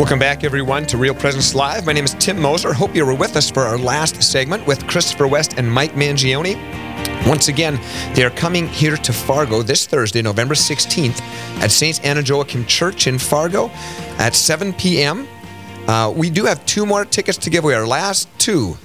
Welcome back, everyone, to Real Presence Live. My name is Tim Moser. Hope you were with us for our last segment with Christopher West and Mike Mangione. Once again, they are coming here to Fargo this Thursday, November 16th, at St. Anne and Joachim Church in Fargo at 7 p.m. Uh, we do have two more tickets to give away, our last two.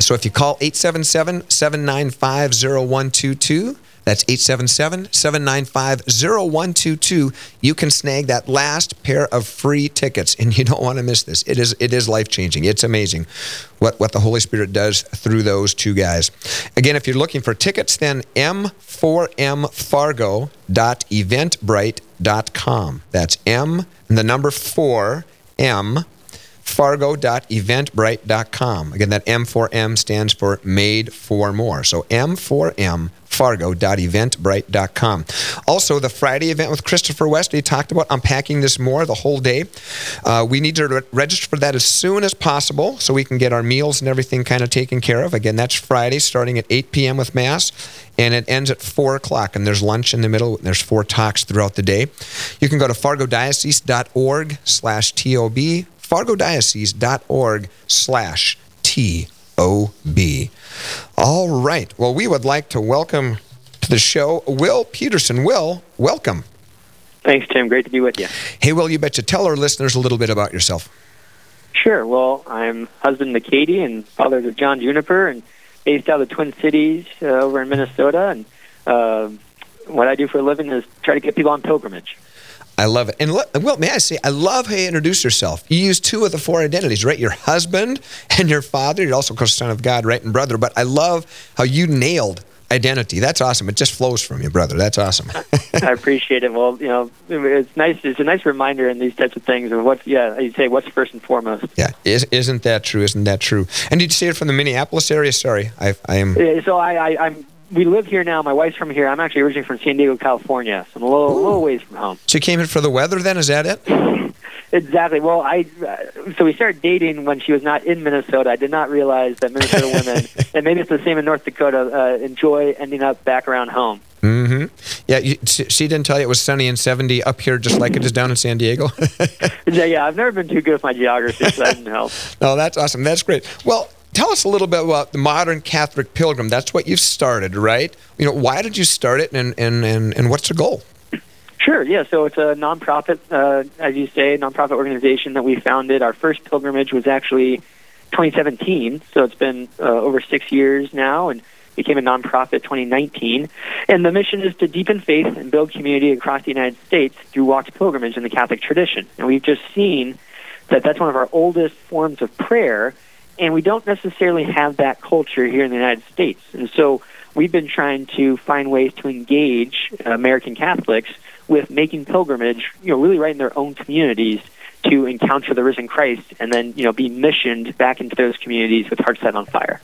So if you call 877 795 0122, that's 877 795 0122. You can snag that last pair of free tickets, and you don't want to miss this. It is, it is life changing. It's amazing what, what the Holy Spirit does through those two guys. Again, if you're looking for tickets, then m4mfargo.eventbrite.com. That's M and the number 4 M fargo.eventbrite.com. Again, that M4M stands for Made for More. So M4M fargo.eventbrite.com. Also, the Friday event with Christopher West, we talked about unpacking this more the whole day. Uh, we need to re- register for that as soon as possible so we can get our meals and everything kind of taken care of. Again, that's Friday starting at 8 p.m. with Mass, and it ends at 4 o'clock, and there's lunch in the middle, there's four talks throughout the day. You can go to fargodiocese.org slash TOB, fargodiocese.org slash T-O-B. All right. Well, we would like to welcome to the show Will Peterson. Will, welcome. Thanks, Tim. Great to be with you. Hey, Will, you betcha. Tell our listeners a little bit about yourself. Sure. Well, I'm husband to Katie and father to John Juniper and based out of the Twin Cities uh, over in Minnesota. And uh, what I do for a living is try to get people on pilgrimage. I love it. And well, may I say, I love how you introduce yourself. You use two of the four identities, right? Your husband and your father. You're also, course, son of God, right, and brother. But I love how you nailed identity. That's awesome. It just flows from you, brother. That's awesome. I appreciate it. Well, you know, it's nice. It's a nice reminder in these types of things of what's, yeah, you say what's first and foremost. Yeah, Is, not that true? Isn't that true? And did you say it from the Minneapolis area? Sorry, I, I am. So I, I, I'm we live here now. My wife's from here. I'm actually originally from San Diego, California, so I'm a little, a little ways from home. So you came here for the weather, then? Is that it? exactly. Well, I uh, so we started dating when she was not in Minnesota. I did not realize that Minnesota women, and maybe it's the same in North Dakota, uh, enjoy ending up back around home. Mm-hmm. Yeah, you, she didn't tell you it was sunny and 70 up here, just like it is down in San Diego. yeah, yeah. I've never been too good with my geography, so that didn't help. No, that's awesome. That's great. Well, tell us a little bit about the modern Catholic pilgrim. That's what you've started, right? You know, why did you start it, and and and, and what's the goal? Sure. Yeah. So it's a nonprofit, uh, as you say, nonprofit organization that we founded. Our first pilgrimage was actually 2017, so it's been uh, over six years now, and became a nonprofit 2019. And the mission is to deepen faith and build community across the United States through walked pilgrimage in the Catholic tradition. And we've just seen that that's one of our oldest forms of prayer and we don't necessarily have that culture here in the United States. And so we've been trying to find ways to engage American Catholics with making pilgrimage, you know, really right in their own communities to encounter the risen Christ and then, you know, be missioned back into those communities with hearts set on fire.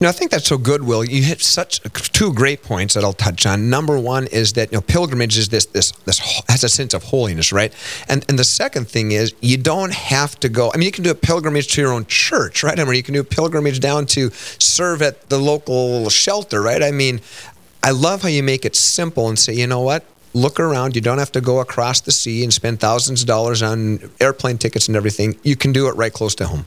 You know, I think that's so good, Will. You hit such two great points that I'll touch on. Number one is that you know pilgrimage is this this this has a sense of holiness, right? And and the second thing is you don't have to go. I mean, you can do a pilgrimage to your own church, right? I mean, you can do a pilgrimage down to serve at the local shelter, right? I mean, I love how you make it simple and say, you know what? Look around. You don't have to go across the sea and spend thousands of dollars on airplane tickets and everything. You can do it right close to home.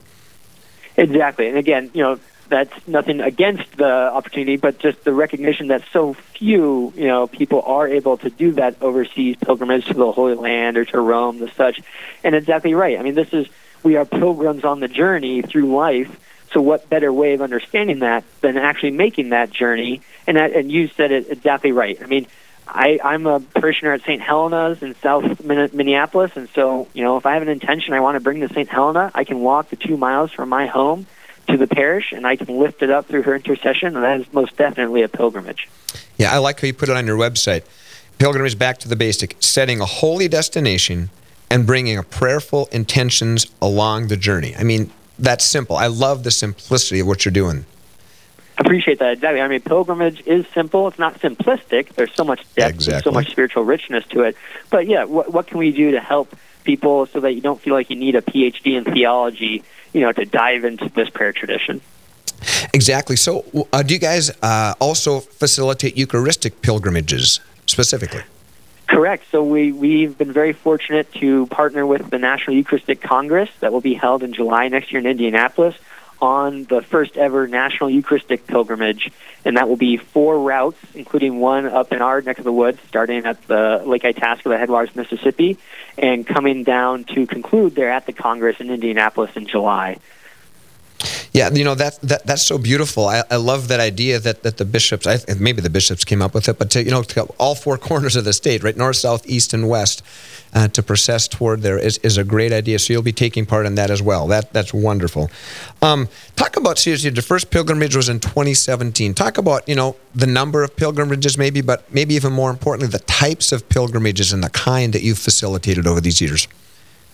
Exactly. And again, you know, that's nothing against the opportunity, but just the recognition that so few, you know, people are able to do that overseas pilgrimage to the Holy Land or to Rome, the such. And exactly right. I mean, this is we are pilgrims on the journey through life. So, what better way of understanding that than actually making that journey? And that, and you said it exactly right. I mean, I, I'm a parishioner at St. Helena's in South Minneapolis, and so you know, if I have an intention, I want to bring to St. Helena, I can walk the two miles from my home to the parish, and I can lift it up through her intercession, and that is most definitely a pilgrimage. Yeah, I like how you put it on your website. Pilgrimage back to the basic, setting a holy destination and bringing a prayerful intentions along the journey. I mean, that's simple. I love the simplicity of what you're doing. I appreciate that. Exactly. I mean, pilgrimage is simple. It's not simplistic. There's so much depth, exactly. so much spiritual richness to it. But yeah, what, what can we do to help people so that you don't feel like you need a PhD in theology you know, to dive into this prayer tradition. Exactly. So, uh, do you guys uh, also facilitate Eucharistic pilgrimages specifically? Correct. So we, we've been very fortunate to partner with the National Eucharistic Congress that will be held in July next year in Indianapolis on the first ever National Eucharistic Pilgrimage. And that will be four routes, including one up in our neck of the woods, starting at the Lake Itasca, headwaters, Mississippi, and coming down to conclude there at the Congress in Indianapolis in July. Yeah, you know that, that that's so beautiful. I, I love that idea that, that the bishops, I, maybe the bishops came up with it, but to, you know, to all four corners of the state, right, north, south, east, and west, uh, to process toward there is, is a great idea. So you'll be taking part in that as well. That that's wonderful. Um, talk about seriously. The first pilgrimage was in 2017. Talk about you know the number of pilgrimages, maybe, but maybe even more importantly, the types of pilgrimages and the kind that you've facilitated over these years.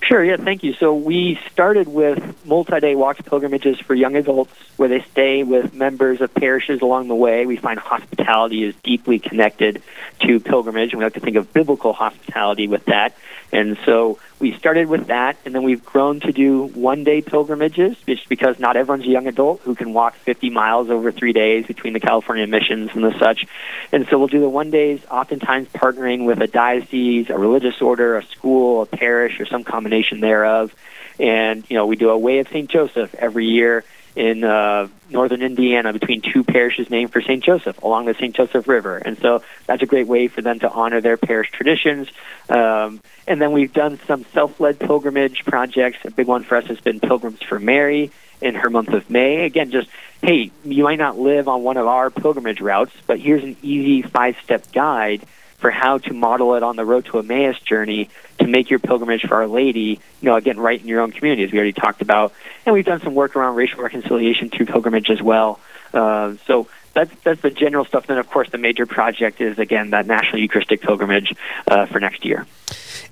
Sure, yeah, thank you. So we started with multi day walks pilgrimages for young adults where they stay with members of parishes along the way. We find hospitality is deeply connected to pilgrimage, and we like to think of biblical hospitality with that. And so we started with that, and then we've grown to do one day pilgrimages, just because not everyone's a young adult who can walk 50 miles over three days between the California missions and the such. And so we'll do the one days, oftentimes partnering with a diocese, a religious order, a school, a parish, or some combination thereof. And, you know, we do a Way of St. Joseph every year in uh, northern Indiana between two parishes named for St. Joseph along the St. Joseph River. And so that's a great way for them to honor their parish traditions. Um, and then we've done some self led pilgrimage projects. A big one for us has been Pilgrims for Mary in her month of May. Again, just, hey, you might not live on one of our pilgrimage routes, but here's an easy five step guide for how to model it on the road to Emmaus journey to make your pilgrimage for Our Lady, you know, again, right in your own community, as we already talked about. And we've done some work around racial reconciliation through pilgrimage as well. Uh, so that's that's the general stuff. Then, of course, the major project is again that National Eucharistic Pilgrimage uh, for next year.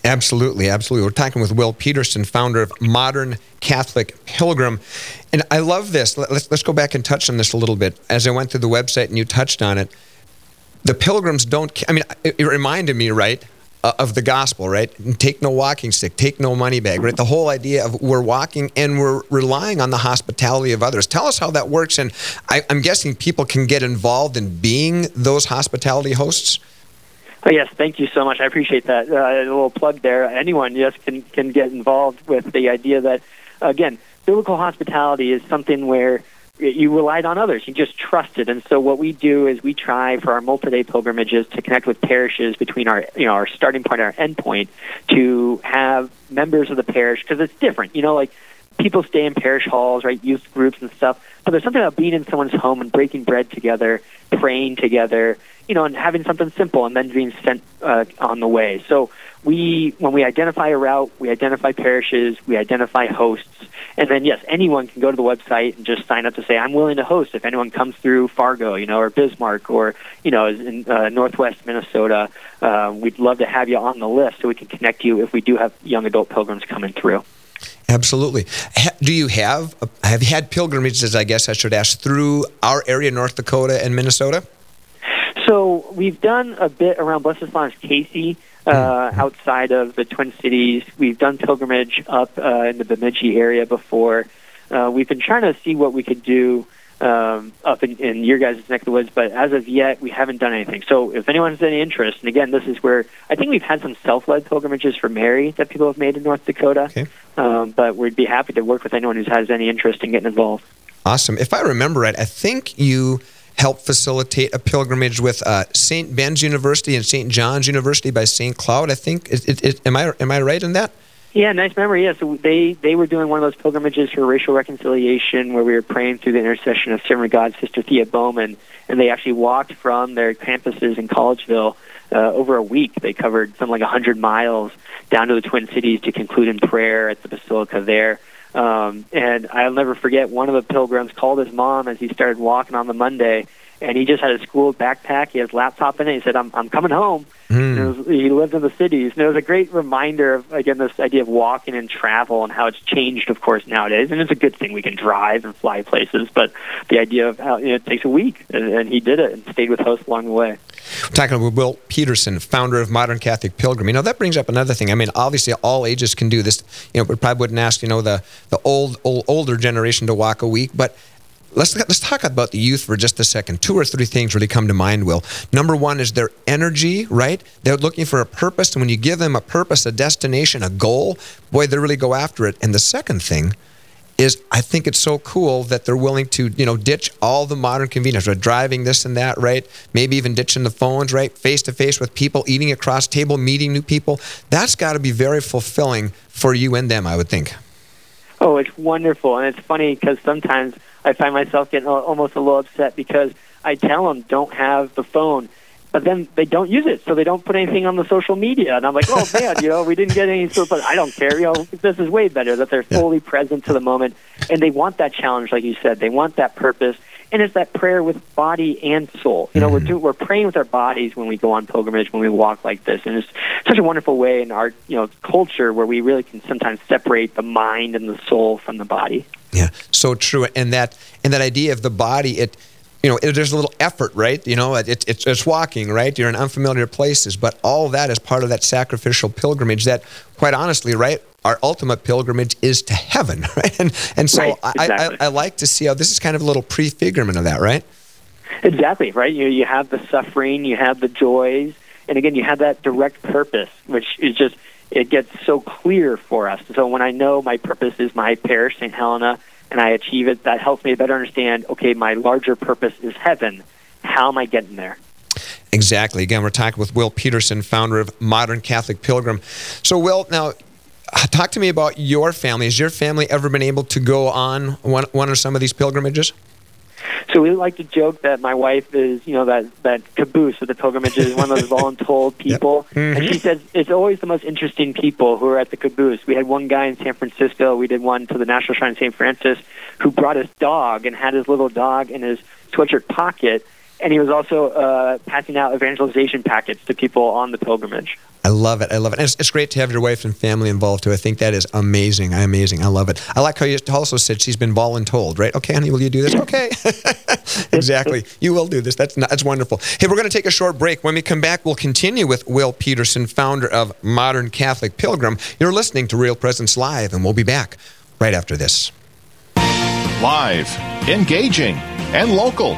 Absolutely, absolutely. We're talking with Will Peterson, founder of Modern Catholic Pilgrim, and I love this. Let's let's go back and touch on this a little bit. As I went through the website and you touched on it, the pilgrims don't. I mean, it reminded me, right? Uh, of the gospel, right? Take no walking stick, take no money bag, right? The whole idea of we're walking and we're relying on the hospitality of others. Tell us how that works, and I, am guessing people can get involved in being those hospitality hosts. Oh, yes, thank you so much. I appreciate that. Uh, a little plug there. Anyone, yes, can can get involved with the idea that, again, biblical hospitality is something where you relied on others. You just trusted. And so what we do is we try for our multi-day pilgrimages to connect with parishes between our, you know, our starting point and our end point to have members of the parish because it's different. You know, like people stay in parish halls, right, youth groups and stuff. But there's something about being in someone's home and breaking bread together, praying together, you know, and having something simple and then being sent uh, on the way. So we, when we identify a route, we identify parishes, we identify hosts, and then yes, anyone can go to the website and just sign up to say I'm willing to host. If anyone comes through Fargo, you know, or Bismarck, or you know, in uh, Northwest Minnesota, uh, we'd love to have you on the list so we can connect you if we do have young adult pilgrims coming through. Absolutely. do you have have you had pilgrimages? I guess I should ask through our area, North Dakota and Minnesota. So we've done a bit around Blessed Solanus Casey uh, outside of the Twin Cities. We've done pilgrimage up uh, in the Bemidji area before. Uh, we've been trying to see what we could do um, up in, in your guys' neck of the woods, but as of yet, we haven't done anything. So if anyone has any interest, and again, this is where I think we've had some self-led pilgrimages for Mary that people have made in North Dakota, okay. um, but we'd be happy to work with anyone who has any interest in getting involved. Awesome. If I remember right, I think you help facilitate a pilgrimage with uh, St. Ben's University and St. John's University by St. Cloud. I think. It, it, it, am I am I right in that? Yeah, nice memory. Yeah, so they they were doing one of those pilgrimages for racial reconciliation, where we were praying through the intercession of Servant God, Sister Thea Bowman, and they actually walked from their campuses in Collegeville uh, over a week. They covered something like 100 miles down to the Twin Cities to conclude in prayer at the Basilica there. Um, and I'll never forget one of the pilgrims called his mom as he started walking on the Monday, and he just had a school backpack. He has laptop in it. He said, "I'm I'm coming home." Mm. Was, he lived in the cities, and it was a great reminder of again this idea of walking and travel and how it's changed, of course, nowadays. And it's a good thing we can drive and fly places, but the idea of how you know, it takes a week, and, and he did it and stayed with hosts along the way. We're talking with Will Peterson, founder of Modern Catholic Pilgrim. You know, that brings up another thing. I mean, obviously, all ages can do this. You know, we probably wouldn't ask, you know, the, the old, old older generation to walk a week, but let's let's talk about the youth for just a second. Two or three things really come to mind. Will number one is their energy, right? They're looking for a purpose, and when you give them a purpose, a destination, a goal, boy, they really go after it. And the second thing is I think it's so cool that they're willing to, you know, ditch all the modern convenience, right? Driving this and that, right? Maybe even ditching the phones, right? Face to face with people, eating across table, meeting new people. That's got to be very fulfilling for you and them, I would think. Oh, it's wonderful, and it's funny because sometimes I find myself getting almost a little upset because I tell them don't have the phone, but then they don't use it, so they don't put anything on the social media, and I'm like, oh man, you know, we didn't get any sort of. I don't care, you know, this is way better that they're fully yeah. present to the moment, and they want that challenge, like you said, they want that purpose, and it's that prayer with body and soul. You know, mm-hmm. we're do, we're praying with our bodies when we go on pilgrimage, when we walk like this, and it's such a wonderful way in our you know culture where we really can sometimes separate the mind and the soul from the body. Yeah, so true, and that and that idea of the body, it you know, there's a little effort, right? You know, it, it's, it's walking, right? You're in unfamiliar places, but all that is part of that sacrificial pilgrimage that, quite honestly, right, our ultimate pilgrimage is to heaven, right? And and so right, exactly. I, I, I like to see how this is kind of a little prefigurement of that, right? Exactly, right? You you have the suffering, you have the joys, and again, you have that direct purpose, which is just it gets so clear for us. So when I know my purpose is my parish, St. Helena, and I achieve it, that helps me better understand. Okay, my larger purpose is heaven. How am I getting there? Exactly. Again, we're talking with Will Peterson, founder of Modern Catholic Pilgrim. So, Will, now talk to me about your family. Has your family ever been able to go on one, one or some of these pilgrimages? So we like to joke that my wife is, you know, that that caboose of the pilgrimages, one of those voluntold people. Yep. Mm-hmm. And she says it's always the most interesting people who are at the caboose. We had one guy in San Francisco. We did one to the National Shrine of St. Francis, who brought his dog and had his little dog in his sweatshirt pocket and he was also uh, passing out evangelization packets to people on the pilgrimage. I love it. I love it. And it's, it's, great to have your wife and family involved too. I think that is amazing. Amazing. I love it. I like how you also said she's been voluntold, right? Okay, honey, will you do this? Okay. exactly. You will do this. That's not, that's wonderful. Hey, we're going to take a short break. When we come back, we'll continue with Will Peterson, founder of Modern Catholic Pilgrim. You're listening to Real Presence Live, and we'll be back right after this. Live, engaging, and local.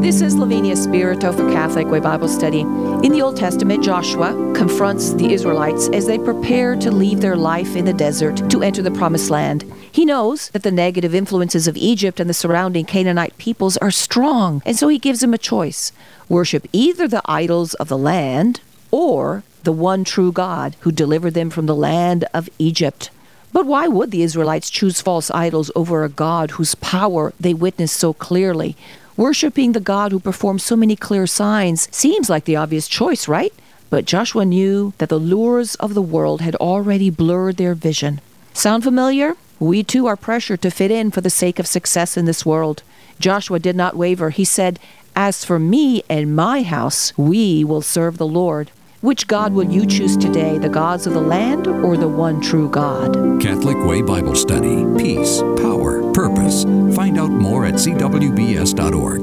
This is Lavinia Spirito for Catholic Way Bible Study. In the Old Testament, Joshua confronts the Israelites as they prepare to leave their life in the desert to enter the Promised Land. He knows that the negative influences of Egypt and the surrounding Canaanite peoples are strong, and so he gives them a choice worship either the idols of the land or the one true God who delivered them from the land of Egypt. But why would the Israelites choose false idols over a God whose power they witnessed so clearly? Worshipping the God who performs so many clear signs seems like the obvious choice, right? But Joshua knew that the lures of the world had already blurred their vision. Sound familiar? We too are pressured to fit in for the sake of success in this world. Joshua did not waver. He said, As for me and my house, we will serve the Lord. Which God will you choose today, the gods of the land or the one true God? Catholic Way Bible Study. Peace, power, purpose. Find out more at cwbs.org.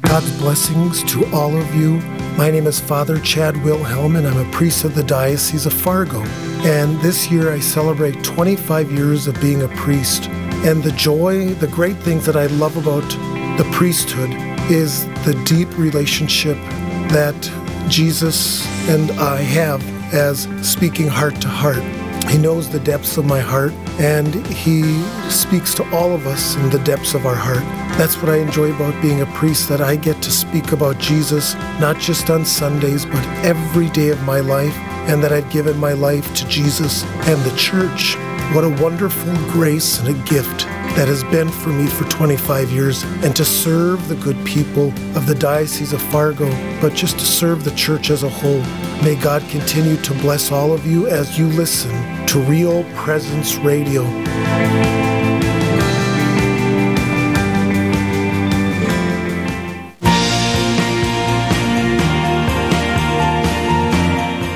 God's blessings to all of you. My name is Father Chad Wilhelm, and I'm a priest of the Diocese of Fargo. And this year I celebrate 25 years of being a priest. And the joy, the great things that I love about the priesthood is the deep relationship that Jesus and I have as speaking heart to heart. He knows the depths of my heart, and He speaks to all of us in the depths of our heart. That's what I enjoy about being a priest, that I get to speak about Jesus, not just on Sundays, but every day of my life, and that I'd given my life to Jesus and the church. What a wonderful grace and a gift that has been for me for 25 years, and to serve the good people of the Diocese of Fargo, but just to serve the church as a whole. May God continue to bless all of you as you listen to Real Presence Radio.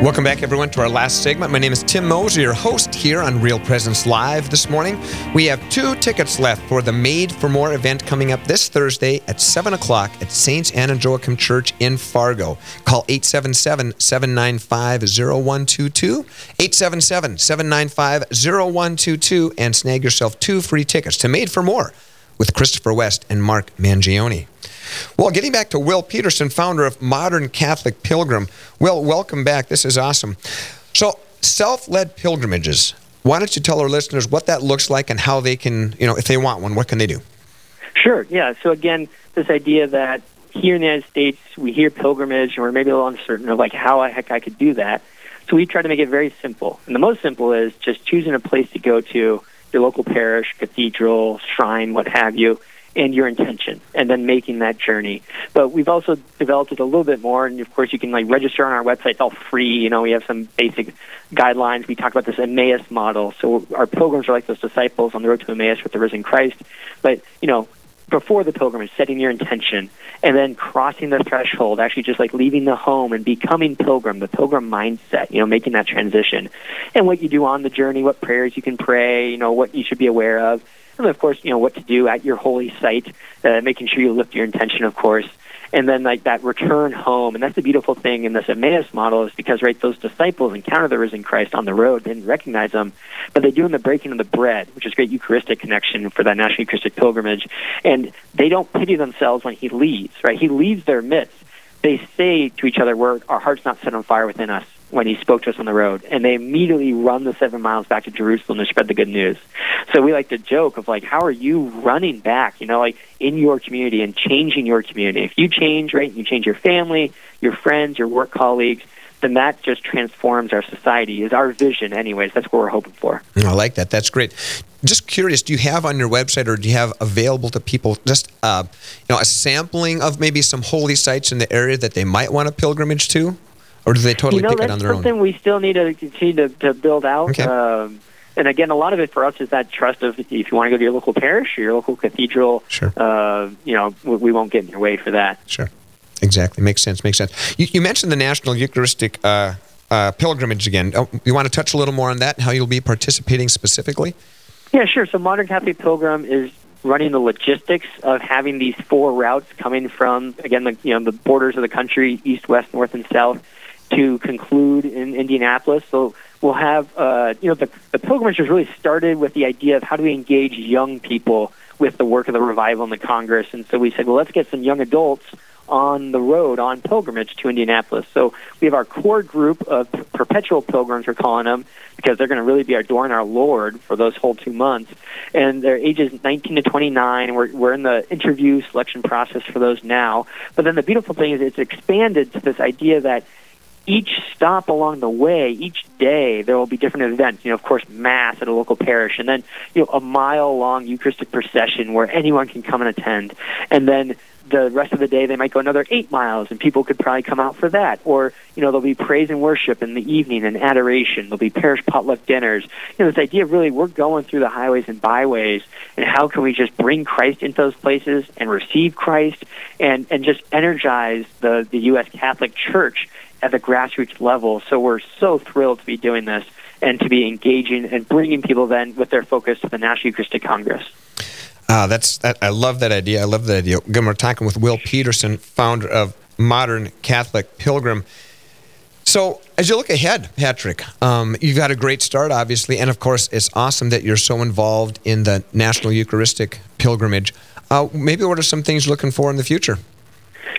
Welcome back, everyone, to our last segment. My name is Tim Moser, your host here on Real Presence Live this morning. We have two tickets left for the Made for More event coming up this Thursday at 7 o'clock at St. Anne and Joachim Church in Fargo. Call 877 795 0122, 877 795 0122, and snag yourself two free tickets to Made for More with Christopher West and Mark Mangione. Well, getting back to Will Peterson, founder of Modern Catholic Pilgrim. Will, welcome back. This is awesome. So, self led pilgrimages. Why don't you tell our listeners what that looks like and how they can, you know, if they want one, what can they do? Sure, yeah. So, again, this idea that here in the United States, we hear pilgrimage and we're maybe a little uncertain of like how the heck I could do that. So, we try to make it very simple. And the most simple is just choosing a place to go to, your local parish, cathedral, shrine, what have you and your intention and then making that journey. But we've also developed it a little bit more and of course you can like register on our website. It's all free. You know, we have some basic guidelines. We talk about this Emmaus model. So our pilgrims are like those disciples on the road to Emmaus with the risen Christ. But, you know, before the pilgrimage, setting your intention, and then crossing the threshold, actually just like leaving the home and becoming pilgrim, the pilgrim mindset, you know, making that transition, and what you do on the journey, what prayers you can pray, you know, what you should be aware of, and of course, you know, what to do at your holy site, uh, making sure you lift your intention, of course, and then like that return home. And that's the beautiful thing in this Emmaus model is because right, those disciples encounter the risen Christ on the road, they didn't recognize him, but they do in the breaking of the bread, which is great Eucharistic connection for that National Eucharistic pilgrimage. And they don't pity themselves when he leaves, right? He leaves their midst. They say to each other, "We're our hearts not set on fire within us." When he spoke to us on the road, and they immediately run the seven miles back to Jerusalem to spread the good news. So we like to joke of like, how are you running back? You know, like in your community and changing your community. If you change, right, you change your family, your friends, your work colleagues. Then that just transforms our society. Is our vision, anyways. That's what we're hoping for. I like that. That's great. Just curious, do you have on your website, or do you have available to people just uh, you know a sampling of maybe some holy sites in the area that they might want a pilgrimage to? Or do they totally you know, pick it on their own? That's something we still need to continue to, to build out. Okay. Um, and again, a lot of it for us is that trust of if you want to go to your local parish or your local cathedral, sure. uh, you know, we, we, won't get in your way for that. Sure. Exactly. Makes sense. Makes sense. You, you mentioned the National Eucharistic uh, uh, Pilgrimage again. Oh, you want to touch a little more on that and how you'll be participating specifically? Yeah, sure. So Modern Catholic Pilgrim is running the logistics of having these four routes coming from again the you know the borders of the country east west north and south to conclude in Indianapolis. So we'll have, uh, you know, the, the pilgrimage was really started with the idea of how do we engage young people with the work of the revival and the Congress. And so we said, well, let's get some young adults on the road on pilgrimage to Indianapolis. So we have our core group of perpetual pilgrims, we're calling them, because they're going to really be adoring our Lord for those whole two months. And they're ages 19 to 29. We're, we're in the interview selection process for those now. But then the beautiful thing is it's expanded to this idea that each stop along the way, each day, there will be different events. You know, of course, mass at a local parish, and then you know a mile long Eucharistic procession where anyone can come and attend, and then the rest of the day they might go another eight miles and people could probably come out for that. Or you know there'll be praise and worship in the evening and adoration. There'll be parish potluck dinners. You know this idea of really we're going through the highways and byways and how can we just bring christ into those places and receive christ and and just energize the the us catholic church at the grassroots level. So we're so thrilled to be doing this and to be engaging and bringing people then with their focus to the National Eucharistic Congress. Uh, that's that, I love that idea. I love that idea. Again, we're talking with Will Peterson, founder of Modern Catholic Pilgrim. So, as you look ahead, Patrick, um, you've had a great start, obviously, and of course, it's awesome that you're so involved in the National Eucharistic Pilgrimage. Uh, maybe what are some things you're looking for in the future?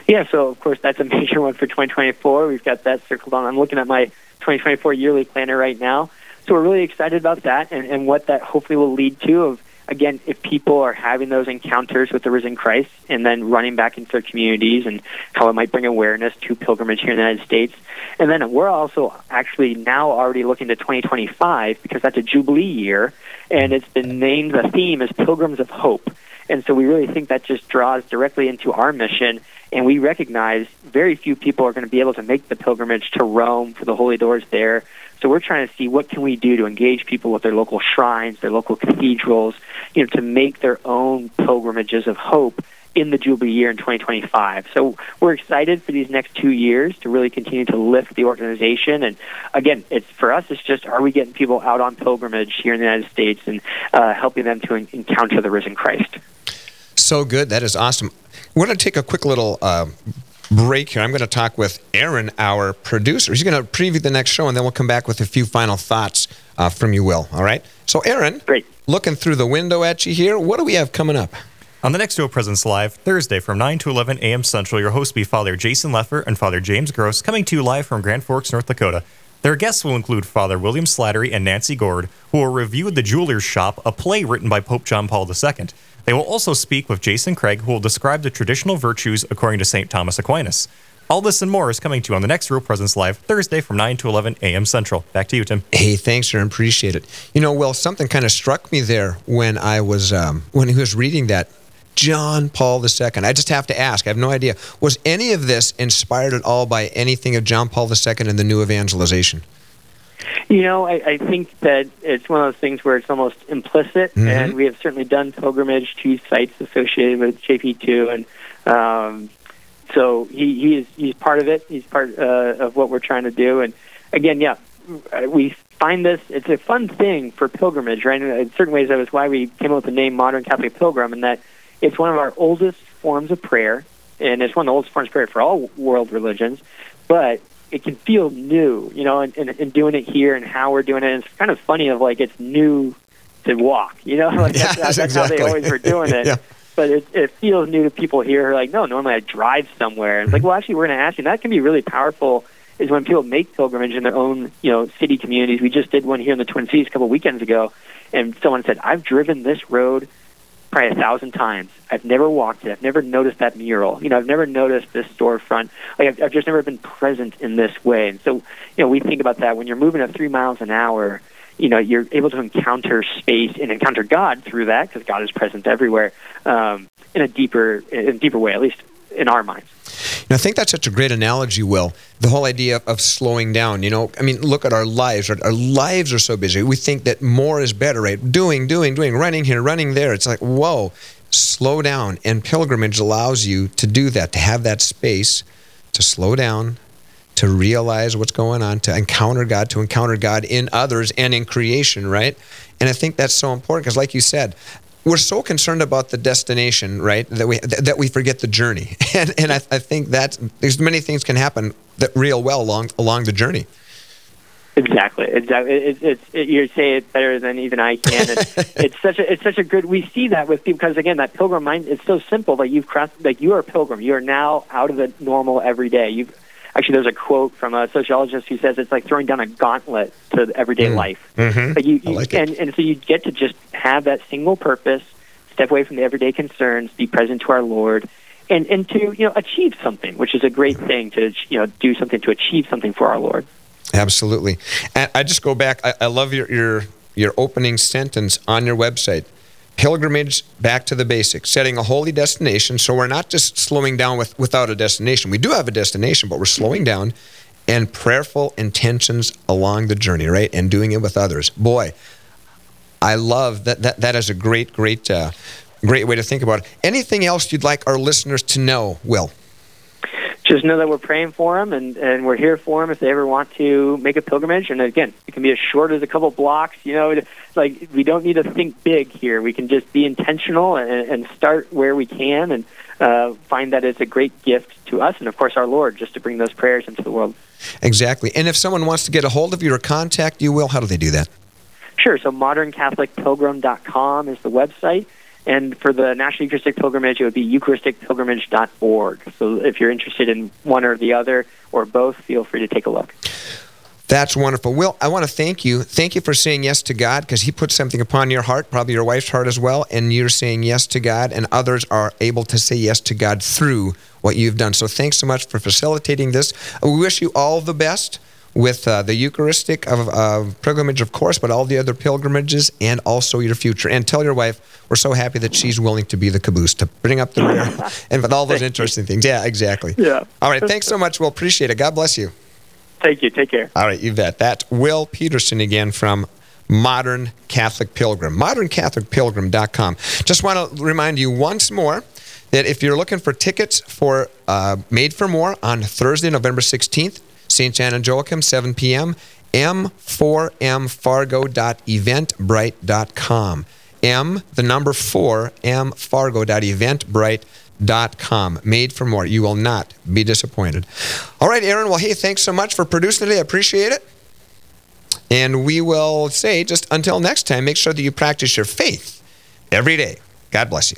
Yeah, so of course that's a major one for 2024. We've got that circled on. I'm looking at my 2024 yearly planner right now. So we're really excited about that and, and what that hopefully will lead to of again, if people are having those encounters with the risen Christ and then running back into their communities and how it might bring awareness to pilgrimage here in the United States. And then we're also actually now already looking to 2025 because that's a Jubilee year and it's been named the theme is Pilgrims of Hope. And so we really think that just draws directly into our mission. And we recognize very few people are going to be able to make the pilgrimage to Rome for the holy doors there. So we're trying to see what can we do to engage people with their local shrines, their local cathedrals, you know, to make their own pilgrimages of hope in the Jubilee year in 2025. So we're excited for these next two years to really continue to lift the organization. And again, it's for us, it's just are we getting people out on pilgrimage here in the United States and uh, helping them to encounter the risen Christ. So good. That is awesome. We're going to take a quick little uh, break here. I'm going to talk with Aaron, our producer. He's going to preview the next show, and then we'll come back with a few final thoughts uh, from you, Will. All right? So, Aaron, Great. looking through the window at you here, what do we have coming up? On the next Real Presence Live, Thursday from 9 to 11 a.m. Central, your hosts will be Father Jason Leffer and Father James Gross, coming to you live from Grand Forks, North Dakota. Their guests will include Father William Slattery and Nancy Gord, who will review The Jeweler's Shop, a play written by Pope John Paul II. They will also speak with Jason Craig, who will describe the traditional virtues according to St. Thomas Aquinas. All this and more is coming to you on the next Real Presence Live, Thursday from 9 to 11 a.m. Central. Back to you, Tim. Hey, thanks, Aaron. Appreciate it. You know, well, something kind of struck me there when I was um, when he was reading that. John Paul II. I just have to ask. I have no idea. Was any of this inspired at all by anything of John Paul II and the new evangelization? You know, I, I think that it's one of those things where it's almost implicit, Mhm. and we have certainly done pilgrimage to sites associated with JP2, and um, so he, he is he's part of it. He's part uh, of what we're trying to do, and again, yeah, we find this. It's a fun thing for pilgrimage, right? In certain ways, that was why we came up with the name Modern Catholic Pilgrim, and that it's one of our oldest forms of prayer, and it's one of the oldest forms of prayer for all world religions, but it can feel new, you know, and, and, and doing it here and how we're doing it. And it's kind of funny of like it's new to walk, you know, like that's, that's how they always were doing it. Yeah. But it, it feels new to people here. who are Like, no, normally I drive somewhere. It's like, mm-hmm. well, actually, we're going to ask you. And that can be really powerful. Is when people make pilgrimage in their own, you know, city communities. We just did one here in the Twin Cities a couple weekends ago, and someone said, "I've driven this road probably a thousand times. I've never walked it. I've never noticed that mural. You know, I've never noticed this storefront. Like I've, I've just never been present in this way. And so, you know, we think about that when you're moving at three miles an hour. You know, you're able to encounter space and encounter God through that because God is present everywhere um, in a deeper, in a deeper way, at least in our minds. And I think that's such a great analogy, Will. The whole idea of, slowing down. You know, I mean, look at our lives. Our, our lives are so busy. We think that more is better, right? Doing, doing, doing, running here, running there. It's like, whoa, slow down. And pilgrimage allows you to do that, to have that space to slow down, to realize what's going on, to encounter God, to encounter God in others and in creation, right? And I think that's so important because, like you said, we're so concerned about the destination, right? That we that we forget the journey, and and I, I think that there's many things can happen that real well along along the journey. Exactly. Exactly. It, it's it, you say it better than even I can. It's such a it's such a good. We see that with people because again, that pilgrim mind. It's so simple. Like you've crossed. Like you are a pilgrim. You are now out of the normal everyday. You've actually there's a quote from a sociologist who says it's like throwing down a gauntlet to everyday Mm. life. Mhm. But you, I you like it. and and so you get to just have that single purpose, step away from the everyday concerns, be present to our Lord. And, and to you know achieve something, which is a great thing to you know do something to achieve something for our Lord. Absolutely. And I just go back. I, I love your, your your opening sentence on your website. Pilgrimage back to the basics, setting a holy destination. So we're not just slowing down with, without a destination. We do have a destination, but we're slowing down and prayerful intentions along the journey, right? And doing it with others. Boy, I love that. That, that is a great, great, uh, great way to think about it. Anything else you'd like our listeners to know, Will? Just know that we're praying for them and, and we're here for them if they ever want to make a pilgrimage. And again, it can be as short as a couple blocks. You know, it's like we don't need to think big here. We can just be intentional and, and start where we can and uh, find that it's a great gift to us and, of course, our Lord just to bring those prayers into the world. Exactly. And if someone wants to get a hold of you or contact you, Will, how do they do that? Sure. So moderncatholicpilgrim.com is the website. And for the National Eucharistic Pilgrimage, it would be eucharisticpilgrimage.org. So if you're interested in one or the other or both, feel free to take a look. That's wonderful. Will, I want to thank you. Thank you for saying yes to God because He put something upon your heart, probably your wife's heart as well, and you're saying yes to God, and others are able to say yes to God through what you've done. So thanks so much for facilitating this. We wish you all the best with uh, the Eucharistic of, uh, pilgrimage, of course, but all the other pilgrimages and also your future. And tell your wife we're so happy that she's willing to be the caboose to bring up the rear and with all those interesting things. Yeah, exactly. Yeah. All right. Thanks so much. We'll appreciate it. God bless you. Thank you. Take care. All right, you bet. That's Will Peterson again from Modern Catholic Pilgrim. ModernCatholicPilgrim.com. Just want to remind you once more that if you're looking for tickets for uh, Made for More on Thursday, November 16th, St. John and Joachim, 7 p.m., m4mfargo.eventbrite.com. M, the number 4, mfargo.eventbrite.com. Made for more. You will not be disappointed. All right, Aaron. Well, hey, thanks so much for producing today. I appreciate it. And we will say, just until next time, make sure that you practice your faith every day. God bless you.